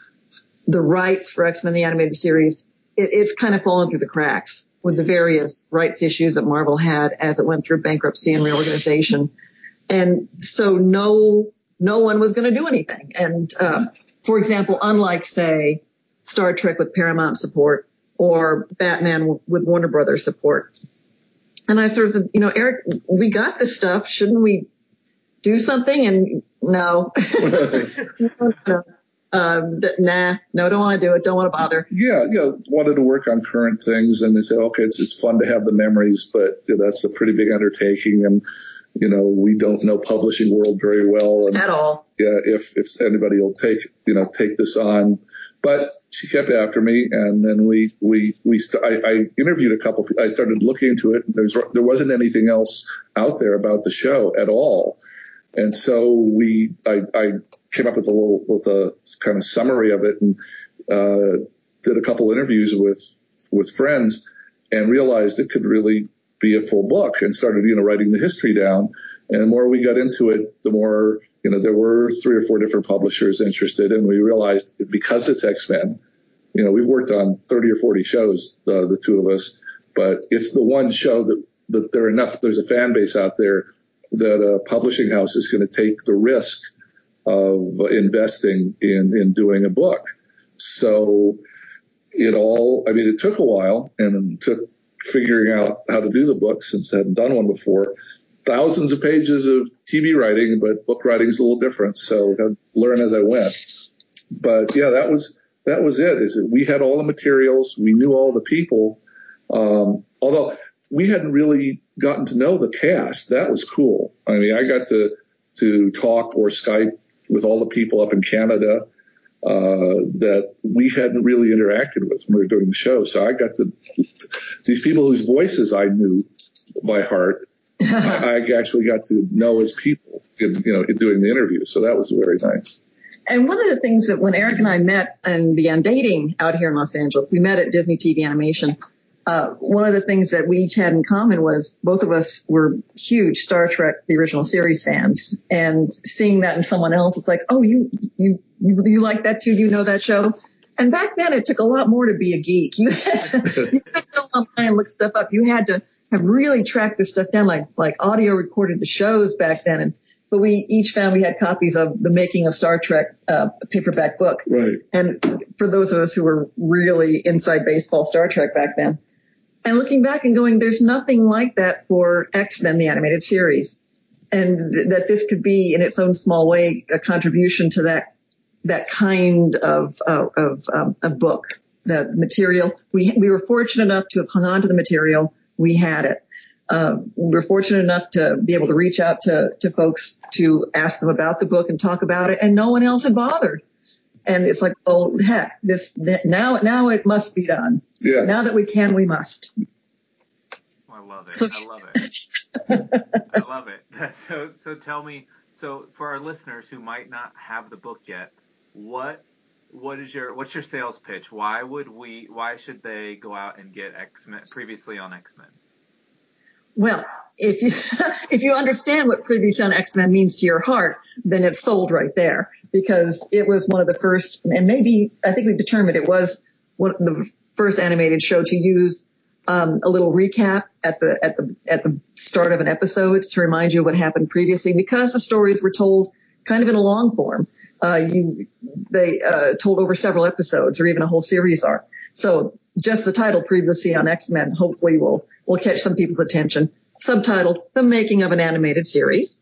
the rights for X-Men, the animated series, it, it's kind of fallen through the cracks with the various rights issues that Marvel had as it went through bankruptcy and reorganization. And so no no one was going to do anything. And, uh, for example, unlike say Star Trek with Paramount support or Batman with Warner Brothers support. And I sort of said, you know, Eric, we got this stuff. Shouldn't we do something? And no. um, that, nah, no, don't want to do it. Don't want to bother. Yeah, yeah. Wanted to work on current things, and they said, okay, it's it's fun to have the memories, but that's a pretty big undertaking, and you know, we don't know publishing world very well. And, At all. Yeah, if, if anybody will take, you know, take this on. But she kept after me and then we, we, we, st- I, I interviewed a couple, I started looking into it. And there's, there wasn't anything else out there about the show at all. And so we, I, I came up with a little, with a kind of summary of it and, uh, did a couple interviews with, with friends and realized it could really be a full book and started, you know, writing the history down. And the more we got into it, the more, you know, there were three or four different publishers interested. And we realized because it's X-Men, you know, we've worked on 30 or 40 shows, the two of us, but it's the one show that, that there are enough, there's a fan base out there that a publishing house is going to take the risk of investing in, in doing a book. So it all, I mean, it took a while and it took figuring out how to do the book since I hadn't done one before. Thousands of pages of TV writing, but book writing is a little different. So I learn as I went. But yeah, that was, that was it is that we had all the materials. We knew all the people. Um, although we hadn't really gotten to know the cast. That was cool. I mean, I got to, to talk or Skype with all the people up in Canada uh, that we hadn't really interacted with when we were doing the show. So I got to these people whose voices I knew by heart. I, I actually got to know as people, in, you know, in doing the interview. So that was very nice. And one of the things that when Eric and I met and began dating out here in Los Angeles, we met at Disney TV Animation uh, one of the things that we each had in common was both of us were huge Star Trek, the original series fans, and seeing that in someone else, it's like, oh, you you you, you like that too? You know that show? And back then, it took a lot more to be a geek. You had to, you had to go online and look stuff up. You had to have really tracked this stuff down, like like audio recorded the shows back then. And but we each found we had copies of the making of Star Trek uh, paperback book. Right. And for those of us who were really inside baseball Star Trek back then, and looking back and going, there's nothing like that for X-Men, the animated series. And th- that this could be in its own small way a contribution to that, that kind of, uh, of, um, a book, the material. We, we were fortunate enough to have hung on to the material. We had it. Um, we were fortunate enough to be able to reach out to, to folks to ask them about the book and talk about it and no one else had bothered. And it's like, oh heck, this now now it must be done. Yeah. Now that we can, we must. Well, I I love it. So, I love it. I love it. So, so tell me. So, for our listeners who might not have the book yet, what what is your what's your sales pitch? Why would we? Why should they go out and get X Men previously on X Men? Well, if you if you understand what previously on X Men means to your heart, then it's sold right there because it was one of the first, and maybe I think we determined it was one of the first animated show to use um, a little recap at the at the at the start of an episode to remind you what happened previously because the stories were told kind of in a long form. Uh, you they uh, told over several episodes or even a whole series arc. So just the title previously on X Men hopefully will will catch some people's attention. Subtitled "The Making of an Animated Series,"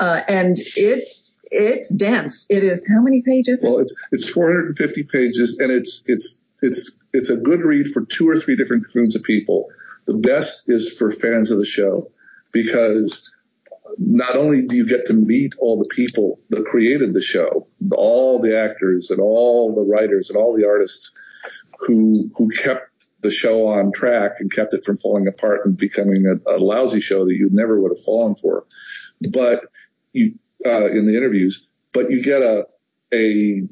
uh, and it's it's dense. It is how many pages? Well, it's it's 450 pages, and it's it's it's it's a good read for two or three different groups of people. The best is for fans of the show because not only do you get to meet all the people that created the show, all the actors and all the writers and all the artists who who kept the show on track and kept it from falling apart and becoming a, a lousy show that you never would have fallen for, but you uh, in the interviews, but you get a a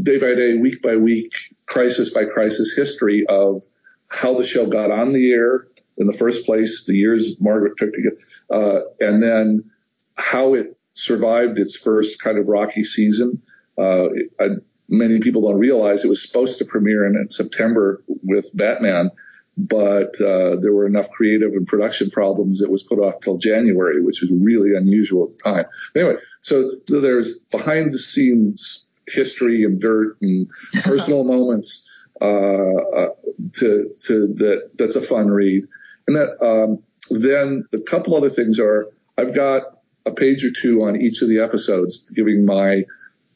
day by day, week by week, crisis by crisis history of how the show got on the air in the first place, the years Margaret took to get, uh, and then how it survived its first kind of rocky season. Uh, I, many people don't realize it was supposed to premiere in, in September with Batman, but uh, there were enough creative and production problems it was put off till January, which was really unusual at the time. Anyway, so there's behind the scenes history and dirt and personal moments uh, uh, to to that that's a fun read. And that um, then a couple other things are I've got a page or two on each of the episodes giving my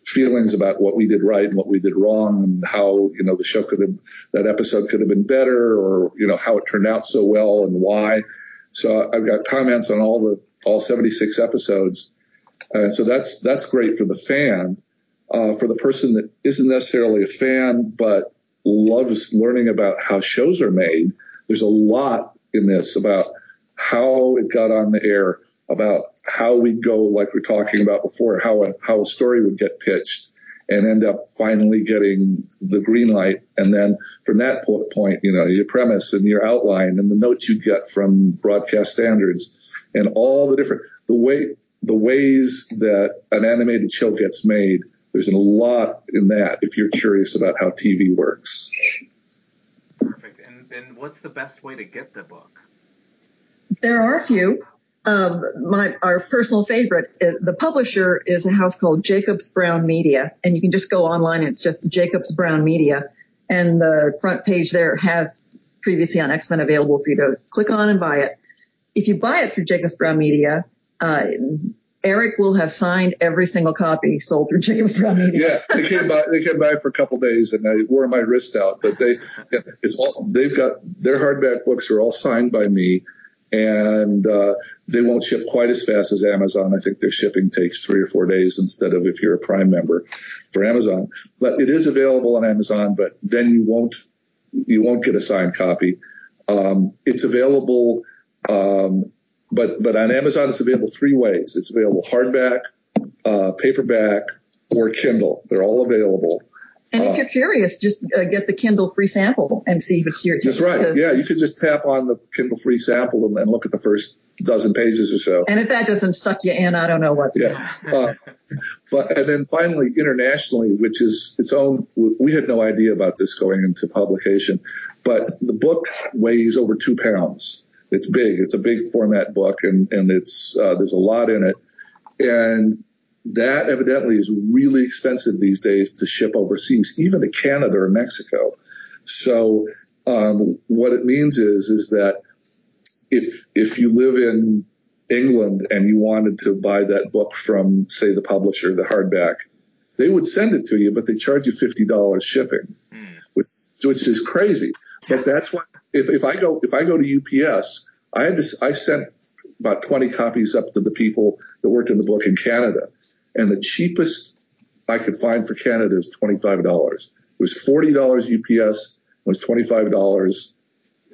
feelings about what we did right and what we did wrong and how you know the show could have that episode could have been better or you know how it turned out so well and why. So i've got comments on all the all 76 episodes. And so that's that's great for the fan uh, for the person that isn't necessarily a fan but loves learning about how shows are made. There's a lot in this about how it got on the air about how we'd go, like we are talking about before, how a, how a story would get pitched and end up finally getting the green light. And then from that point, you know, your premise and your outline and the notes you get from broadcast standards and all the different, the way, the ways that an animated show gets made. There's a lot in that if you're curious about how TV works. Perfect. And, and what's the best way to get the book? There are a few. Um, my our personal favorite, uh, the publisher is a house called Jacobs Brown Media, and you can just go online. And it's just Jacobs Brown Media, and the front page there has previously on X Men available for you to click on and buy it. If you buy it through Jacobs Brown Media, uh, Eric will have signed every single copy sold through Jacobs Brown Media. yeah, they came by. They came by for a couple days, and I wore my wrist out. But they, it's all they've got. Their hardback books are all signed by me and uh, they won't ship quite as fast as Amazon. I think their shipping takes three or four days instead of if you're a Prime member for Amazon. But it is available on Amazon, but then you won't you won't get a signed copy. Um, it's available, um, but but on Amazon it's available three ways. It's available hardback, uh, paperback, or Kindle. They're all available. And if uh, you're curious, just uh, get the Kindle free sample and see if it's your taste. That's right. Yeah, you could just tap on the Kindle free sample and, and, look at the first dozen pages or so. And if that doesn't suck you in, I don't know what. Yeah. Uh, but and then finally, internationally, which is its own. We had no idea about this going into publication, but the book weighs over two pounds. It's big. It's a big format book, and and it's uh, there's a lot in it, and that evidently is really expensive these days to ship overseas, even to Canada or Mexico. So um, what it means is is that if if you live in England and you wanted to buy that book from say the publisher, the hardback, they would send it to you, but they charge you fifty dollars shipping, mm. which which is crazy. But that's why if, if I go if I go to UPS, I had to I sent about 20 copies up to the people that worked in the book in Canada and the cheapest I could find for Canada is $25. It was $40 UPS, it was $25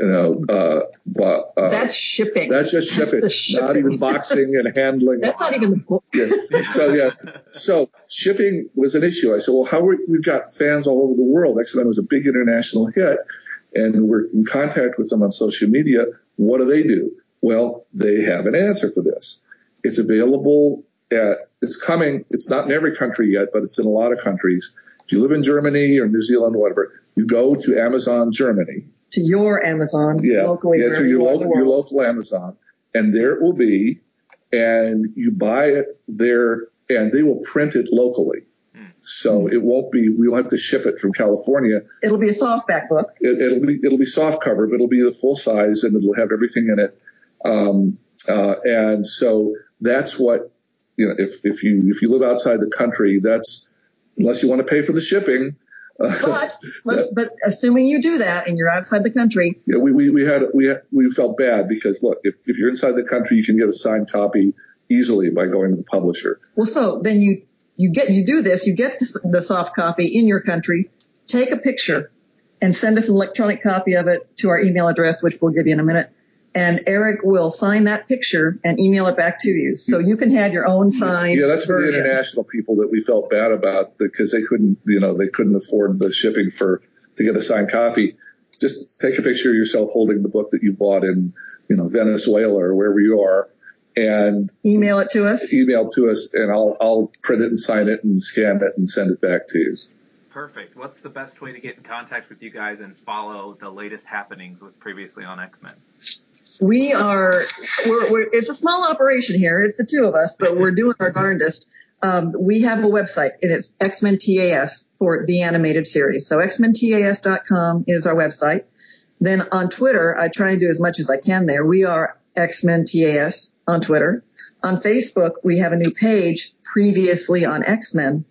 You know, uh, but uh, That's shipping. that's just shipping, the not even boxing and handling. That's not even the book. Yeah. So yeah, so shipping was an issue. I said, well, how are, we've got fans all over the world. X Men was a big international hit, and we're in contact with them on social media. What do they do? Well, they have an answer for this. It's available at. It's coming. It's not in every country yet, but it's in a lot of countries. If you live in Germany or New Zealand, or whatever, you go to Amazon Germany To your Amazon yeah, locally. yeah, to your you local, the your local Amazon, and there it will be, and you buy it there, and they will print it locally. So it won't be. We will have to ship it from California. It'll be a softback book. It, it'll be it'll be soft cover, but it'll be the full size, and it'll have everything in it. Um, uh, and so that's what you know. If if you if you live outside the country, that's unless you want to pay for the shipping. Uh, But let's, but assuming you do that and you're outside the country, Yeah, we, we, we had we had, we felt bad because look, if, if you're inside the country, you can get a signed copy easily by going to the publisher. well, so then you, you get, you do this, you get the soft copy in your country, take a picture and send us an electronic copy of it to our email address, which we'll give you in a minute. And Eric will sign that picture and email it back to you. So you can have your own signed Yeah, that's for the international people that we felt bad about because they couldn't, you know, they couldn't afford the shipping for to get a signed copy. Just take a picture of yourself holding the book that you bought in, you know, Venezuela or wherever you are, and Email it to us. email to us, and I'll I'll print it and sign it and scan it and send it back to you. Perfect. What's the best way to get in contact with you guys and follow the latest happenings with previously on X Men? We are, we're, we're, it's a small operation here. It's the two of us, but we're doing our darndest. Um, we have a website and it's X-Men TAS for the animated series. So xmentas.com is our website. Then on Twitter, I try and do as much as I can there. We are X-Men TAS on Twitter. On Facebook, we have a new page previously on X-Men.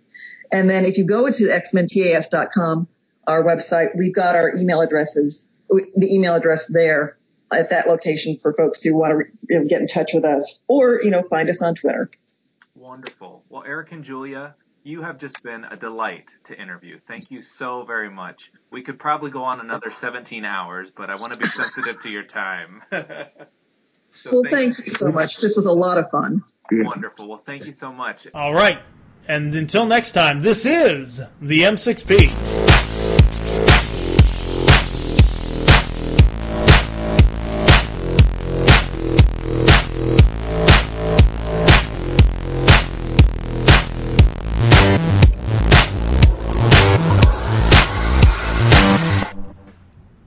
And then if you go to xmentas.com, our website, we've got our email addresses, the email address there at that location for folks who want to you know, get in touch with us or, you know, find us on Twitter. Wonderful. Well, Eric and Julia, you have just been a delight to interview. Thank you so very much. We could probably go on another 17 hours, but I want to be sensitive to your time. so Well, thank you so much. This was a lot of fun. Wonderful. Well, thank you so much. All right. And until next time, this is the M6P.